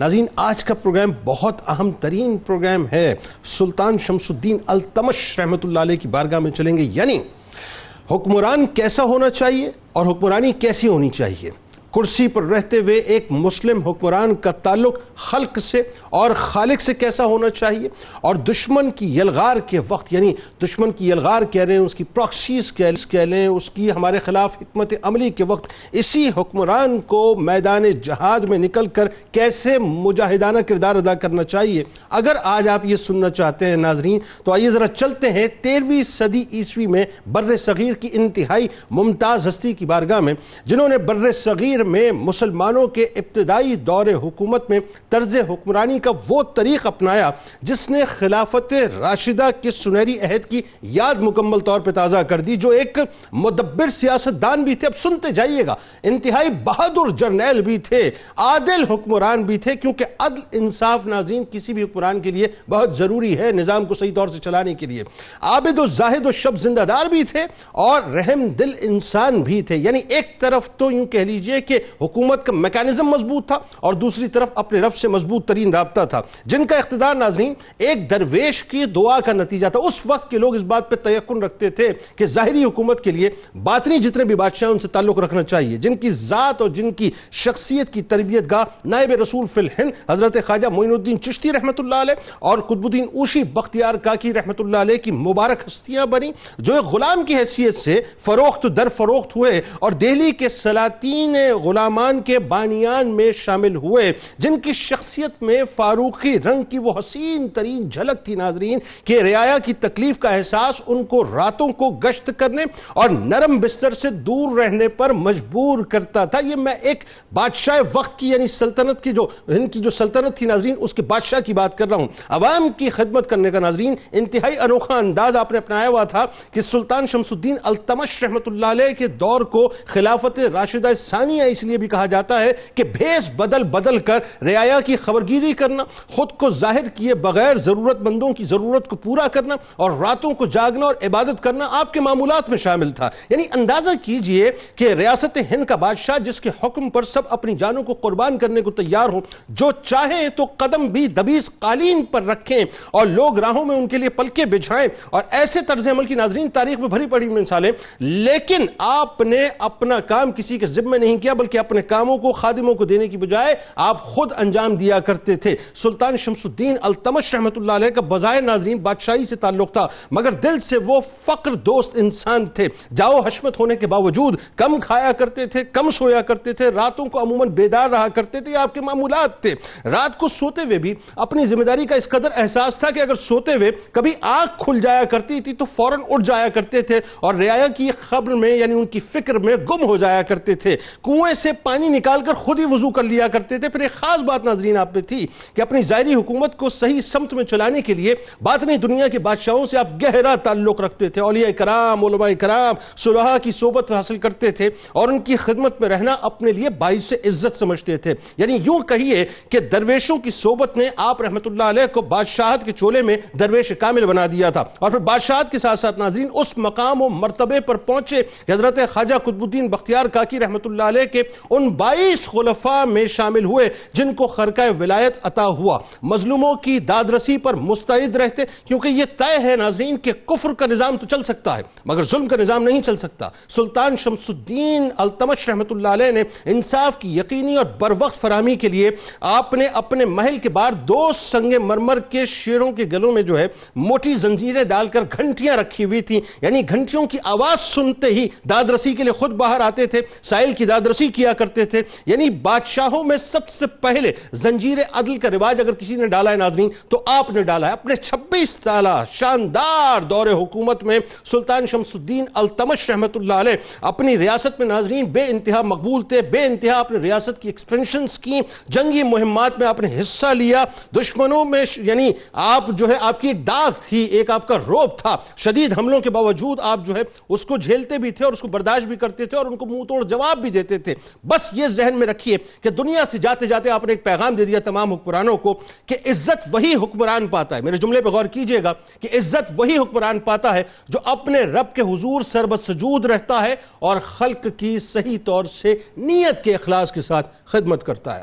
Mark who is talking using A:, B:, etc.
A: ناظرین، آج کا پروگرام بہت اہم ترین پروگرام ہے۔ سلطان شمس الدین التمش رحمت اللہ علیہ کی بارگاہ میں چلیں گے۔ یعنی حکمران کیسا ہونا چاہیے اور حکمرانی کیسی ہونی چاہیے؟ کرسی پر رہتے ہوئے ایک مسلم حکمران کا تعلق خلق سے اور خالق سے کیسا ہونا چاہیے؟ اور دشمن کی یلغار کے وقت یعنی دشمن کی یلغار کہہ رہے ہیں، اس کی پروکسیز کہہ لیں اس کی ہمارے خلاف حکمت عملی کے وقت اسی حکمران کو میدان جہاد میں نکل کر کیسے مجاہدانہ کردار ادا کرنا چاہیے؟ اگر آج آپ یہ سننا چاہتے ہیں ناظرین، تو آئیے ذرا چلتے ہیں تیرویں صدی عیسوی میں بر صغیر کی انتہائی ممتاز ہستی کی بارگاہ میں، جنہوں نے بر صغیر میں مسلمانوں کے ابتدائی دور حکومت میں طرز حکمرانی کا وہ طریق اپنایا جس نے خلافت راشدہ کے سنہری عہد کی یاد مکمل طور پہ تازہ کر دی، جو ایک مدبر سیاست دان بھی تھے۔ اب سنتے جائیے گا، انتہائی بہادر جرنیل بھی تھے، عادل حکمران بھی تھے، کیونکہ عدل، انصاف، ناظرین کسی بھی حکمران کے لیے بہت ضروری ہے نظام کو صحیح طور سے چلانے کے لیے۔ عابد و زاہد و شب زندہ دار بھی تھے اور رحم دل انسان بھی تھے۔ یعنی ایک طرف تو یوں کہہ لیجیے کہ حکومت کا میکانزم مضبوط تھا اور دوسری طرف اپنے رب سے مضبوط ترین رابطہ تھا۔ جن کا اقتدار ناظرین، ایک درویش کی دعا کا نتیجہ تھا۔ اس وقت کے لوگ اس بات پہ تیقن رکھتے تھے کہ ظاہری حکومت کے لیے باطنی جتنے بھی بادشاہ ان سے تعلق رکھنا چاہیے۔ جن کی ذات اور جن کی شخصیت کی تربیت گاہ نائب رسول فی الہند، حضرت خواجہ معین الدین چشتی رحمت اللہ علیہ اور قطب الدین اوشی بختیار کاکی رحمت اللہ علیہ کی مبارک ہستیاں بنی جو ایک غلام کی حیثیت سے فروخت، در فروخت ہوئے اور دہلی کے سلاطین غلامان کے بانیان میں شامل ہوئے، جن کی شخصیت میں فاروقی رنگ کی وہ حسین ترین جھلک تھی، ناظرین، کہ رعایا کی تکلیف کا احساس ان کو راتوں کو گشت کرنے اور نرم بستر سے دور رہنے پر مجبور کرتا تھا۔ یہ میں ایک بادشاہ وقت کی یعنی سلطنت کی جو، ان کی جو سلطنت تھی، ناظرین، اس کے بادشاہ کی بات کر رہا ہوں۔ عوام کی خدمت کرنے کا، ناظرین، انتہائی انوکھا انداز آپ نے اپنایا ہوا تھا کہ سلطان شمس الدین التمش رحمت اللہ علیہ کے دور کو خلافت راشدہ ثانیہ اس لیے بھی کہا جاتا ہے کہ بھیس بدل بدل کر رعایا کی خبرگیری کرنا، خود کو ظاہر کیے بغیر ضرورت مندوں کی ضرورت کو پورا کرنا اور راتوں کو جاگنا اور عبادت کرنا آپ کے معمولات میں شامل تھا۔ یعنی اندازہ کیجیے کہ ریاست ہند کا بادشاہ جس کے حکم پر سب اپنی جانوں کو قربان کرنے کو تیار ہوں، جو چاہیں تو قدم بھی دبیس قالین پر رکھیں اور لوگ راہوں میں ان کے لیے پلکے بجھائیں اور ایسے طرز عمل کی ناظرین تاریخ میں بھری پڑی مثالیں، لیکن آپ نے اپنا کام کسی کے ذمہ نہیں کیا بلکہ اپنے کاموں کو، خادموں کو دینے کی بجائے آپ خود انجام دیا کرتے تھے۔ سلطان شمس الدین التمش رحمت اللہ علیہ کا بظاہر ناظرین بادشاہی سے تعلق تھا، مگر دل سے وہ فقر دوست انسان تھے۔ جاؤ حشمت ہونے کے باوجود کم کھایا کرتے تھے، کم سویا کرتے تھے، راتوں کو عموماً بیدار رہا کرتے تھے آپ کے معمولات تھے۔ رات کو سوتے ہوئے بھی اپنی ذمہ داری کا اس قدر احساس تھا کہ اگر سوتے ہوئے کبھی آنکھ کھل جایا کرتی تھی تو فوراً اٹھ جایا کرتے تھے اور رعایا کی خبر میں یعنی ان کی فکر میں گم ہو جایا کرتے تھے۔ کنویں سے پانی نکال کر خود ہی وضو کر لیا کرتے تھے۔ پھر ایک خاص بات ناظرین آپ پہ تھی کہ اپنی ظاہری حکومت کو صحیح سمت میں چلانے کے لیے باطنی دنیا کے بادشاہوں سے آپ گہرا تعلق رکھتے تھے۔ اولیاء کرام، علماء کرام صلحہ کی صحبت حاصل کرتے تھے اور ان کی خدمت میں رہنا اپنے لیے باعث سے عزت سمجھتے تھے۔ یعنی یوں کہیے کہ درویشوں کی صحبت نے آپ رحمت اللہ علیہ کو بادشاہت کے چولے میں درویش کامل بنا دیا تھا۔ اور پھر بادشاہت کے ساتھ ساتھ ناظرین اس مقام و مرتبے پر پہنچے۔ حضرت خواجہ قطب الدین بختیار کاکی رحمت اللہ علیہ کے ان بائیس خلفاء میں شامل ہوئے جن کو خرقہ ولایت عطا ہوا۔ مظلوموں کی دادرسی پر مستعد رہتے، کیونکہ یہ طے ہے ناظرین کہ کفر کا نظام تو چل سکتا ہے، مگر ظلم کا نظام نہیں چل سکتا۔ سلطان شمس الدین التمش رحمت اللہ علیہ نے انصاف کی یقینی اور بروقت فراہمی کے لیے آپ نے اپنے محل کے بار دو سنگ مرمر کے شیروں کے گلوں میں جو ہے موٹی زنجیریں ڈال کر گھنٹیاں رکھی ہوئی تھی یعنی گھنٹیوں کی آواز سنتے ہی دادرسی کے لیے خود باہر آتے تھے، سائل کی دادرسی کیا کرتے تھے یعنی بادشاہوں میں سب سے پہلے زنجیر عدل کا رواج اگر کسی نے ڈالا ہے ناظرین، تو آپ نے ڈالا ہے۔ اپنے چھبیس سالہ شاندار دور حکومت میں سلطان شمس الدین التمش رحمت اللہ علیہ اپنی ریاست میں ناظرین بے انتہا مقبول تھے، بے انتہا اپنے ریاست کی ایکسپینشنز کی، جنگی مہمات میں آپ نے حصہ لیا۔ دشمنوں میں یعنی آپ جو ہے، آپ کی داغ تھی، ایک آپ کا روب تھا۔ شدید حملوں کے باوجود آپ جو ہے، اس کو جھیلتے بھی تھے اور اس کو برداشت بھی کرتے تھے اور ان کو منہ توڑ جواب بھی دیتے تھے۔ تھے بس یہ ذہن میں رکھیے کہ دنیا سے جاتے جاتے آپ نے ایک پیغام دے دیا تمام حکمرانوں کو کہ عزت وہی حکمران پاتا ہے۔ میرے جملے پہ غور کیجیے گا کہ عزت وہی حکمران پاتا ہے جو اپنے رب کے حضور سربت سجود رہتا ہے اور خلق کی صحیح طور سے نیت کے اخلاص کے ساتھ خدمت کرتا ہے۔